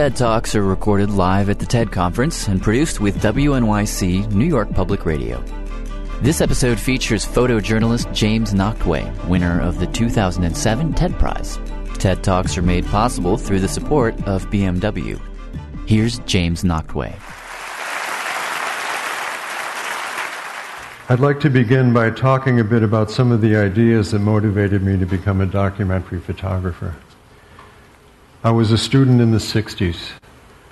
TED Talks are recorded live at the TED Conference and produced with WNYC New York Public Radio. This episode features photojournalist James Nachtwey, winner of the 2007 TED Prize. TED Talks are made possible through the support of BMW. Here's James Nachtwey. I'd like to begin by talking a bit about some of the ideas that motivated me to become a documentary photographer. I was a student in the 60s,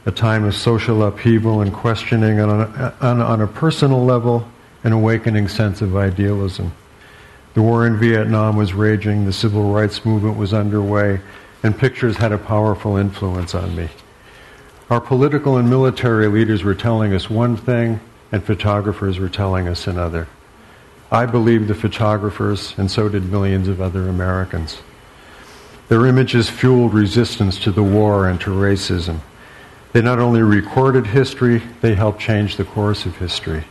a time of social upheaval and questioning on a, on, on a personal level, an awakening sense of idealism. The war in Vietnam was raging, the civil rights movement was underway, and pictures had a powerful influence on me. Our political and military leaders were telling us one thing, and photographers were telling us another. I believed the photographers, and so did millions of other Americans. Their images fueled resistance to the war and to racism. They not only recorded history, they helped change the course of history.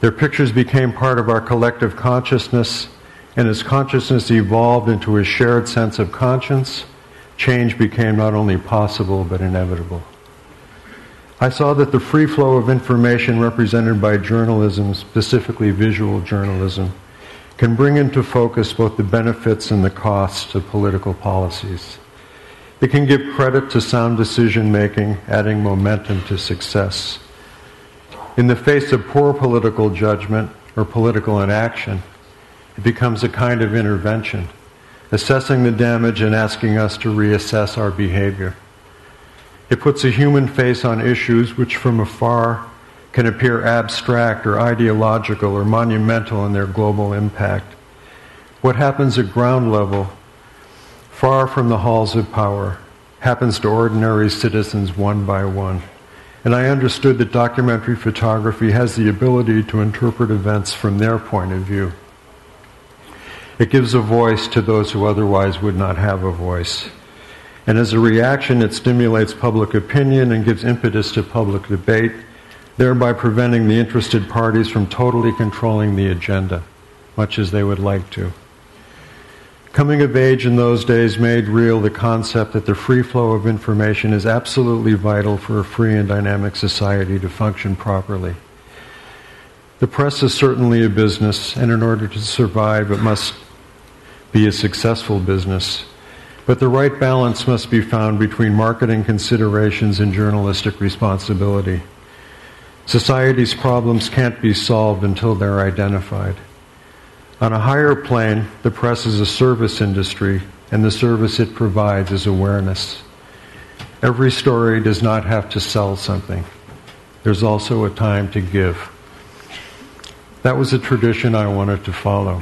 Their pictures became part of our collective consciousness, and as consciousness evolved into a shared sense of conscience, change became not only possible but inevitable. I saw that the free flow of information represented by journalism, specifically visual journalism, can bring into focus both the benefits and the costs of political policies. It can give credit to sound decision making, adding momentum to success. In the face of poor political judgment or political inaction, it becomes a kind of intervention, assessing the damage and asking us to reassess our behavior. It puts a human face on issues which from afar can appear abstract or ideological or monumental in their global impact. What happens at ground level, far from the halls of power, happens to ordinary citizens one by one. And I understood that documentary photography has the ability to interpret events from their point of view. It gives a voice to those who otherwise would not have a voice. And as a reaction, it stimulates public opinion and gives impetus to public debate thereby preventing the interested parties from totally controlling the agenda, much as they would like to. Coming of age in those days made real the concept that the free flow of information is absolutely vital for a free and dynamic society to function properly. The press is certainly a business, and in order to survive, it must be a successful business. But the right balance must be found between marketing considerations and journalistic responsibility. Society's problems can't be solved until they're identified. On a higher plane, the press is a service industry, and the service it provides is awareness. Every story does not have to sell something. There's also a time to give. That was a tradition I wanted to follow.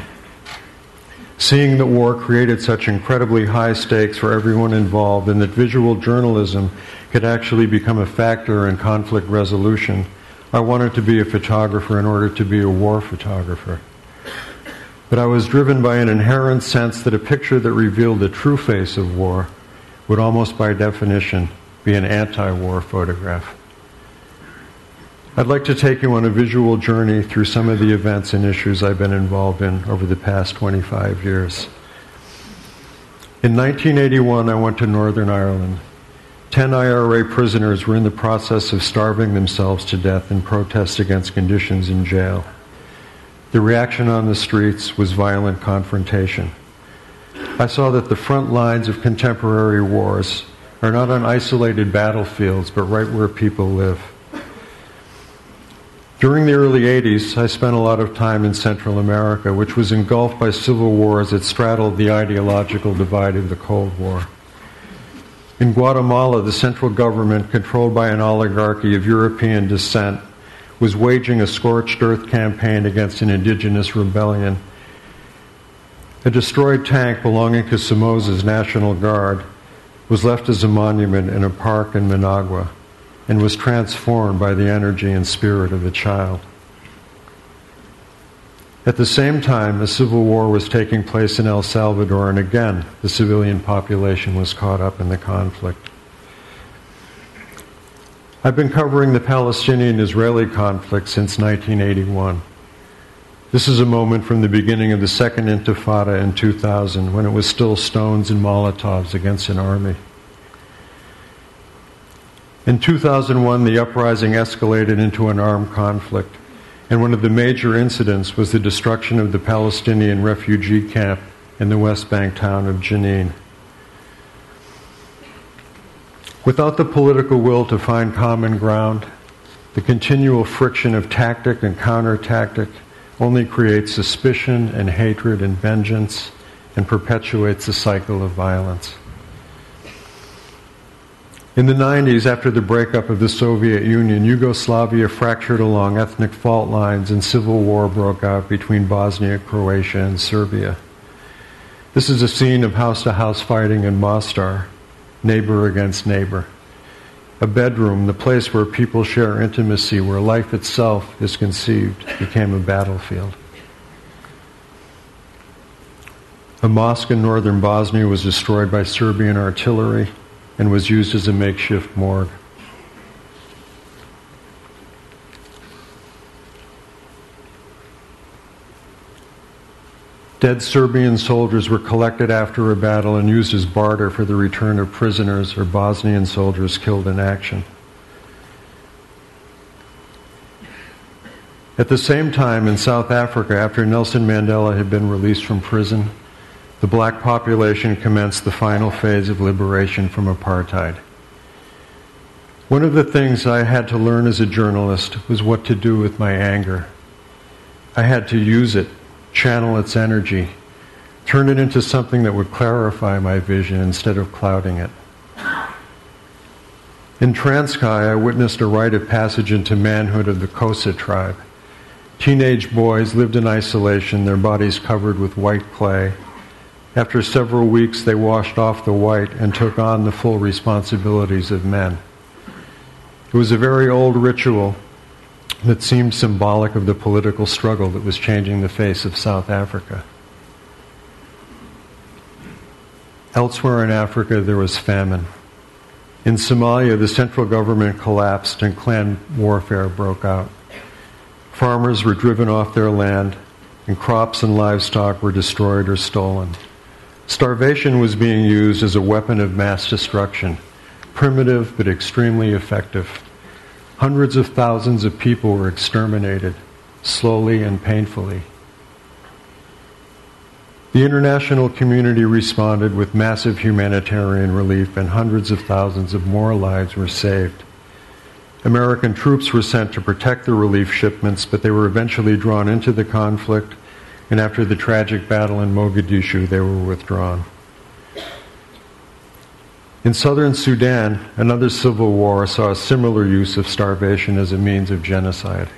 Seeing that war created such incredibly high stakes for everyone involved and that visual journalism could actually become a factor in conflict resolution I wanted to be a photographer in order to be a war photographer. But I was driven by an inherent sense that a picture that revealed the true face of war would almost by definition be an anti war photograph. I'd like to take you on a visual journey through some of the events and issues I've been involved in over the past 25 years. In 1981, I went to Northern Ireland. Ten IRA prisoners were in the process of starving themselves to death in protest against conditions in jail. The reaction on the streets was violent confrontation. I saw that the front lines of contemporary wars are not on isolated battlefields, but right where people live. During the early 80s, I spent a lot of time in Central America, which was engulfed by civil wars that straddled the ideological divide of the Cold War. In Guatemala, the central government, controlled by an oligarchy of European descent, was waging a scorched earth campaign against an indigenous rebellion. A destroyed tank belonging to Somoza's National Guard was left as a monument in a park in Managua and was transformed by the energy and spirit of a child. At the same time, a civil war was taking place in El Salvador, and again, the civilian population was caught up in the conflict. I've been covering the Palestinian Israeli conflict since 1981. This is a moment from the beginning of the Second Intifada in 2000 when it was still stones and Molotovs against an army. In 2001, the uprising escalated into an armed conflict, and one of the major incidents was the destruction of the Palestinian refugee camp in the West Bank town of Jenin. Without the political will to find common ground, the continual friction of tactic and counter tactic only creates suspicion and hatred and vengeance and perpetuates the cycle of violence. In the 90s, after the breakup of the Soviet Union, Yugoslavia fractured along ethnic fault lines and civil war broke out between Bosnia, Croatia, and Serbia. This is a scene of house to house fighting in Mostar, neighbor against neighbor. A bedroom, the place where people share intimacy, where life itself is conceived, became a battlefield. A mosque in northern Bosnia was destroyed by Serbian artillery and was used as a makeshift morgue. Dead Serbian soldiers were collected after a battle and used as barter for the return of prisoners or Bosnian soldiers killed in action. At the same time, in South Africa, after Nelson Mandela had been released from prison, the black population commenced the final phase of liberation from apartheid. One of the things I had to learn as a journalist was what to do with my anger. I had to use it, channel its energy, turn it into something that would clarify my vision instead of clouding it. In Transkei, I witnessed a rite of passage into manhood of the Xhosa tribe. Teenage boys lived in isolation, their bodies covered with white clay, after several weeks, they washed off the white and took on the full responsibilities of men. It was a very old ritual that seemed symbolic of the political struggle that was changing the face of South Africa. Elsewhere in Africa, there was famine. In Somalia, the central government collapsed and clan warfare broke out. Farmers were driven off their land, and crops and livestock were destroyed or stolen. Starvation was being used as a weapon of mass destruction, primitive but extremely effective. Hundreds of thousands of people were exterminated, slowly and painfully. The international community responded with massive humanitarian relief, and hundreds of thousands of more lives were saved. American troops were sent to protect the relief shipments, but they were eventually drawn into the conflict and after the tragic battle in Mogadishu, they were withdrawn. In southern Sudan, another civil war saw a similar use of starvation as a means of genocide.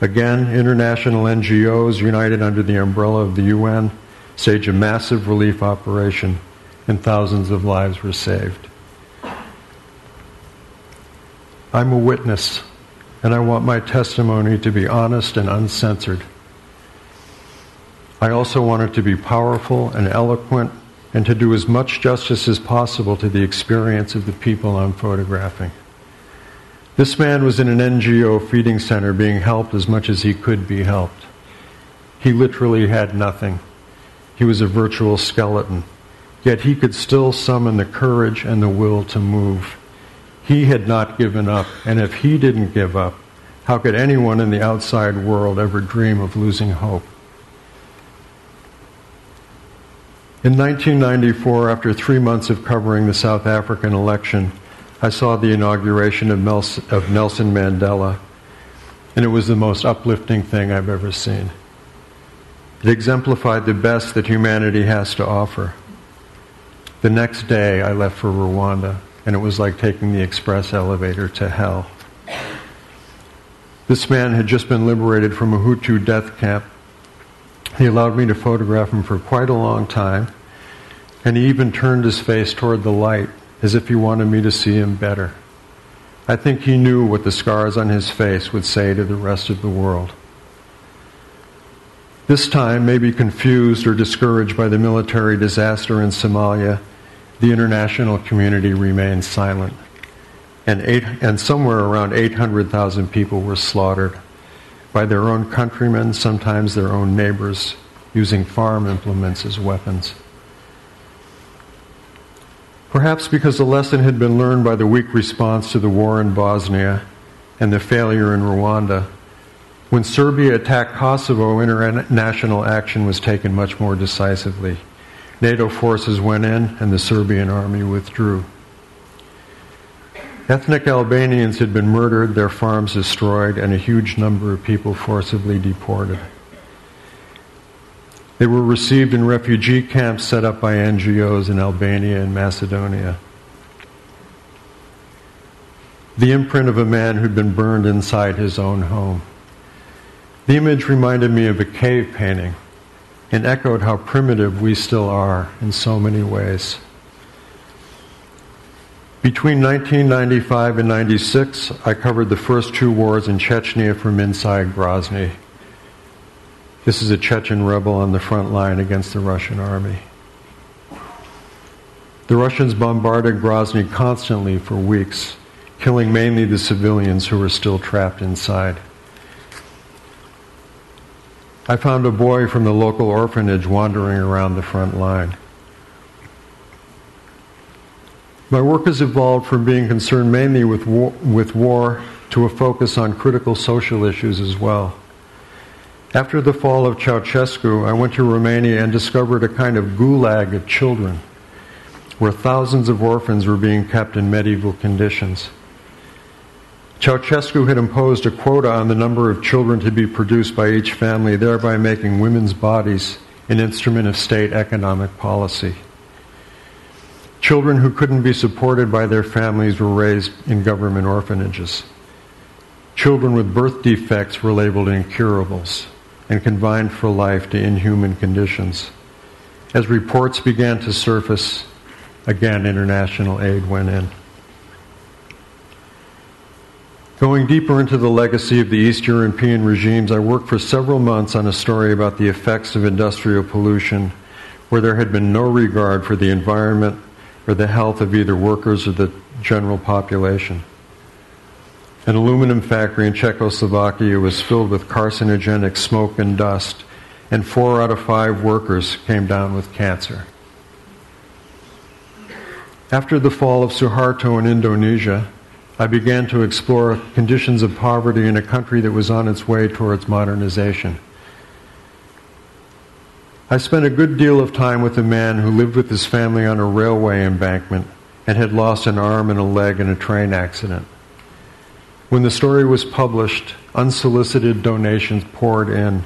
Again, international NGOs united under the umbrella of the UN staged a massive relief operation, and thousands of lives were saved. I'm a witness, and I want my testimony to be honest and uncensored. I also wanted to be powerful and eloquent and to do as much justice as possible to the experience of the people I'm photographing. This man was in an NGO feeding center being helped as much as he could be helped. He literally had nothing. He was a virtual skeleton. Yet he could still summon the courage and the will to move. He had not given up, and if he didn't give up, how could anyone in the outside world ever dream of losing hope? In 1994, after three months of covering the South African election, I saw the inauguration of, of Nelson Mandela, and it was the most uplifting thing I've ever seen. It exemplified the best that humanity has to offer. The next day, I left for Rwanda, and it was like taking the express elevator to hell. This man had just been liberated from a Hutu death camp. He allowed me to photograph him for quite a long time. And he even turned his face toward the light as if he wanted me to see him better. I think he knew what the scars on his face would say to the rest of the world. This time, maybe confused or discouraged by the military disaster in Somalia, the international community remained silent. And, eight, and somewhere around 800,000 people were slaughtered by their own countrymen, sometimes their own neighbors, using farm implements as weapons. Perhaps because the lesson had been learned by the weak response to the war in Bosnia and the failure in Rwanda, when Serbia attacked Kosovo, international action was taken much more decisively. NATO forces went in and the Serbian army withdrew. Ethnic Albanians had been murdered, their farms destroyed, and a huge number of people forcibly deported. They were received in refugee camps set up by NGOs in Albania and Macedonia. The imprint of a man who'd been burned inside his own home. The image reminded me of a cave painting and echoed how primitive we still are in so many ways. Between 1995 and 96, I covered the first two wars in Chechnya from inside Grozny. This is a Chechen rebel on the front line against the Russian army. The Russians bombarded Grozny constantly for weeks, killing mainly the civilians who were still trapped inside. I found a boy from the local orphanage wandering around the front line. My work has evolved from being concerned mainly with war, with war to a focus on critical social issues as well. After the fall of Ceausescu, I went to Romania and discovered a kind of gulag of children, where thousands of orphans were being kept in medieval conditions. Ceausescu had imposed a quota on the number of children to be produced by each family, thereby making women's bodies an instrument of state economic policy. Children who couldn't be supported by their families were raised in government orphanages. Children with birth defects were labeled incurables and confined for life to inhuman conditions. As reports began to surface, again international aid went in. Going deeper into the legacy of the East European regimes, I worked for several months on a story about the effects of industrial pollution where there had been no regard for the environment or the health of either workers or the general population. An aluminum factory in Czechoslovakia was filled with carcinogenic smoke and dust, and four out of five workers came down with cancer. After the fall of Suharto in Indonesia, I began to explore conditions of poverty in a country that was on its way towards modernization. I spent a good deal of time with a man who lived with his family on a railway embankment and had lost an arm and a leg in a train accident. When the story was published, unsolicited donations poured in.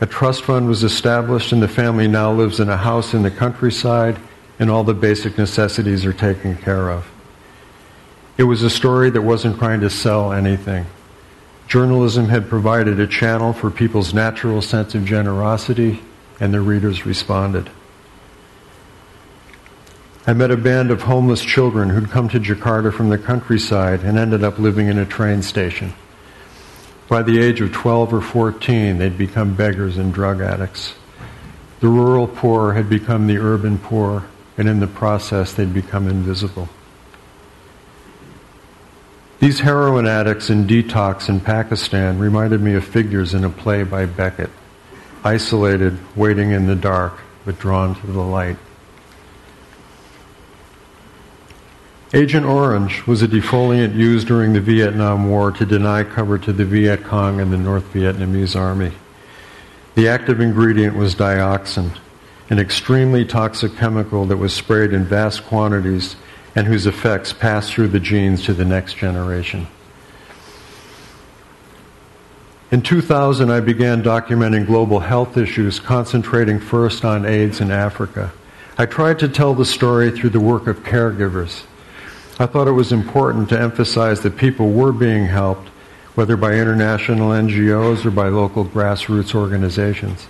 A trust fund was established, and the family now lives in a house in the countryside, and all the basic necessities are taken care of. It was a story that wasn't trying to sell anything. Journalism had provided a channel for people's natural sense of generosity, and the readers responded. I met a band of homeless children who'd come to Jakarta from the countryside and ended up living in a train station. By the age of 12 or 14, they'd become beggars and drug addicts. The rural poor had become the urban poor, and in the process, they'd become invisible. These heroin addicts in detox in Pakistan reminded me of figures in a play by Beckett, isolated, waiting in the dark, but drawn to the light. Agent Orange was a defoliant used during the Vietnam War to deny cover to the Viet Cong and the North Vietnamese Army. The active ingredient was dioxin, an extremely toxic chemical that was sprayed in vast quantities and whose effects passed through the genes to the next generation. In 2000, I began documenting global health issues, concentrating first on AIDS in Africa. I tried to tell the story through the work of caregivers I thought it was important to emphasize that people were being helped, whether by international NGOs or by local grassroots organizations.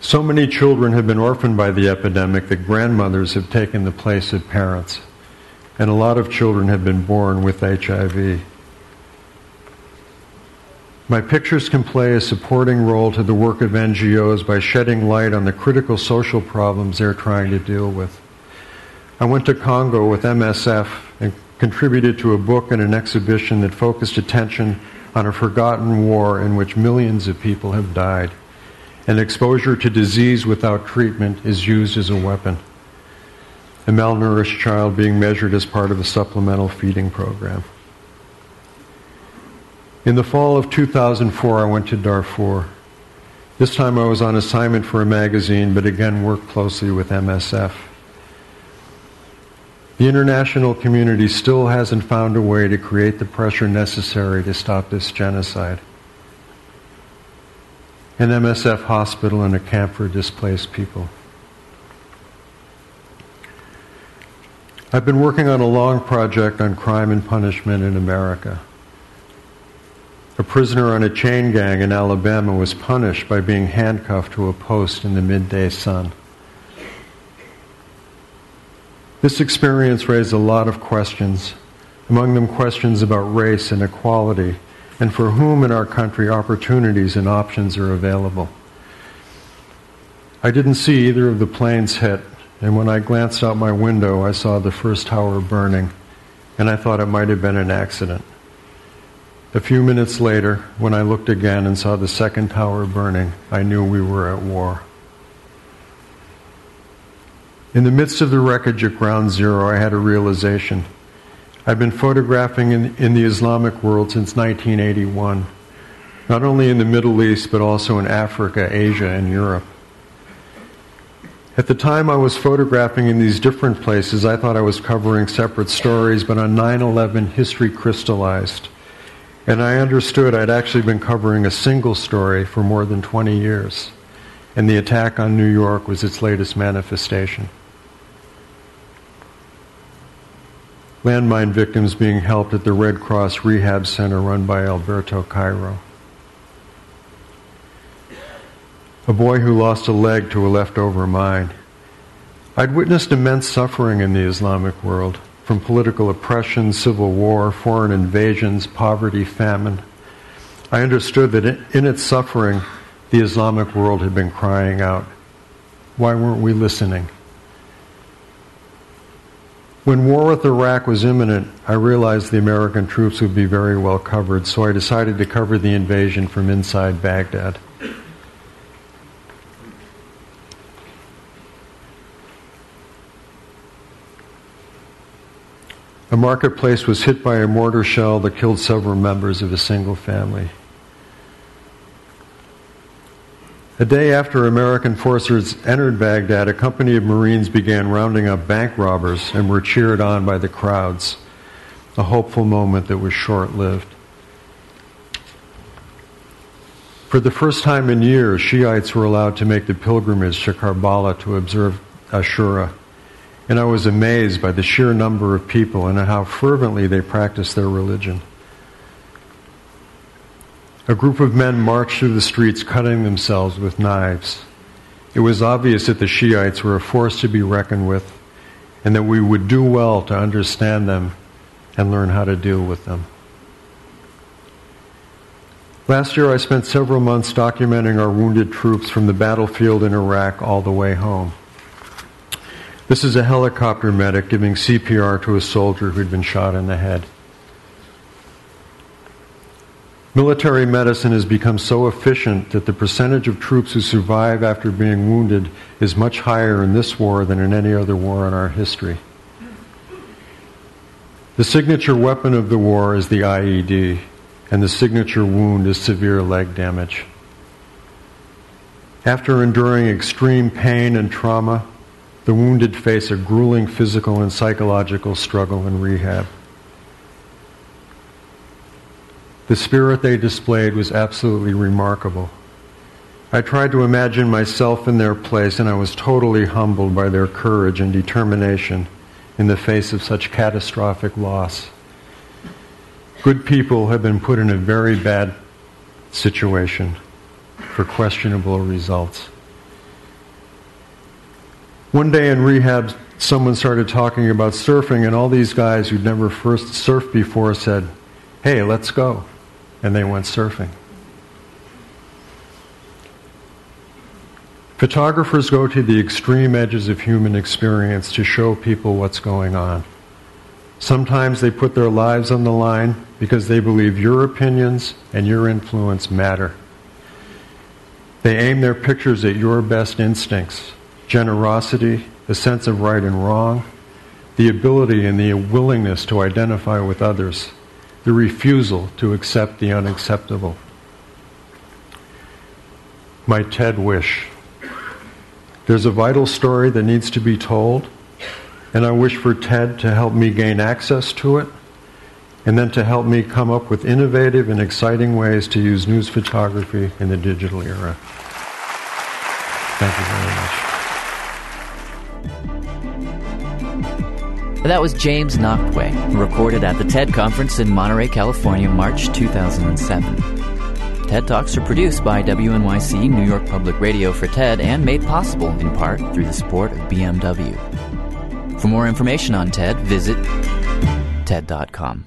So many children have been orphaned by the epidemic that grandmothers have taken the place of parents, and a lot of children have been born with HIV. My pictures can play a supporting role to the work of NGOs by shedding light on the critical social problems they're trying to deal with. I went to Congo with MSF and contributed to a book and an exhibition that focused attention on a forgotten war in which millions of people have died, and exposure to disease without treatment is used as a weapon. a malnourished child being measured as part of a supplemental feeding program. In the fall of 2004, I went to Darfur. This time I was on assignment for a magazine, but again worked closely with MSF. The international community still hasn't found a way to create the pressure necessary to stop this genocide. An MSF hospital and a camp for displaced people. I've been working on a long project on crime and punishment in America. A prisoner on a chain gang in Alabama was punished by being handcuffed to a post in the midday sun. This experience raised a lot of questions, among them questions about race and equality, and for whom in our country opportunities and options are available. I didn't see either of the planes hit, and when I glanced out my window, I saw the first tower burning, and I thought it might have been an accident. A few minutes later, when I looked again and saw the second tower burning, I knew we were at war. In the midst of the wreckage at Ground Zero, I had a realization. I've been photographing in, in, the Islamic world since 1981, not only in the Middle East, but also in Africa, Asia, and Europe. At the time I was photographing in these different places, I thought I was covering separate stories, but on 9 11, history crystallized. And I understood I'd actually been covering a single story for more than 20 years. And the attack on New York was its latest manifestation. Landmine victims being helped at the Red Cross Rehab Center run by Alberto Cairo. A boy who lost a leg to a leftover mine. I'd witnessed immense suffering in the Islamic world from political oppression, civil war, foreign invasions, poverty, famine. I understood that in its suffering, the Islamic world had been crying out. Why weren't we listening? When war with Iraq was imminent, I realized the American troops would be very well covered, so I decided to cover the invasion from inside Baghdad. A marketplace was hit by a mortar shell that killed several members of a single family. A day after American forces entered Baghdad, a company of Marines began rounding up bank robbers and were cheered on by the crowds. A hopeful moment that was short lived. For the first time in years, Shiites were allowed to make the pilgrimage to Karbala to observe Ashura and I was amazed by the sheer number of people and how fervently they practiced their religion. A group of men marched through the streets cutting themselves with knives. It was obvious that the Shiites were a force to be reckoned with and that we would do well to understand them and learn how to deal with them. Last year, I spent several months documenting our wounded troops from the battlefield in Iraq all the way home. This is a helicopter medic giving CPR to a soldier who'd been shot in the head. Military medicine has become so efficient that the percentage of troops who survive after being wounded is much higher in this war than in any other war in our history. The signature weapon of the war is the IED, and the signature wound is severe leg damage. After enduring extreme pain and trauma, the wounded face a grueling physical and psychological struggle in rehab. The spirit they displayed was absolutely remarkable. I tried to imagine myself in their place, and I was totally humbled by their courage and determination in the face of such catastrophic loss. Good people have been put in a very bad situation for questionable results. One day in rehab, someone started talking about surfing, and all these guys who'd never first surfed before said, Hey, let's go. And they went surfing. Photographers go to the extreme edges of human experience to show people what's going on. Sometimes they put their lives on the line because they believe your opinions and your influence matter. They aim their pictures at your best instincts generosity, a sense of right and wrong, the ability and the willingness to identify with others, the refusal to accept the unacceptable. My TED wish. There's a vital story that needs to be told, and I wish for TED to help me gain access to it, and then to help me come up with innovative and exciting ways to use news photography in the digital era. Thank you very much. That was James Nachtwey, recorded at the TED Conference in Monterey, California, March 2007. TED Talks are produced by WNYC New York Public Radio for TED and made possible in part through the support of BMW. For more information on TED, visit TED.com.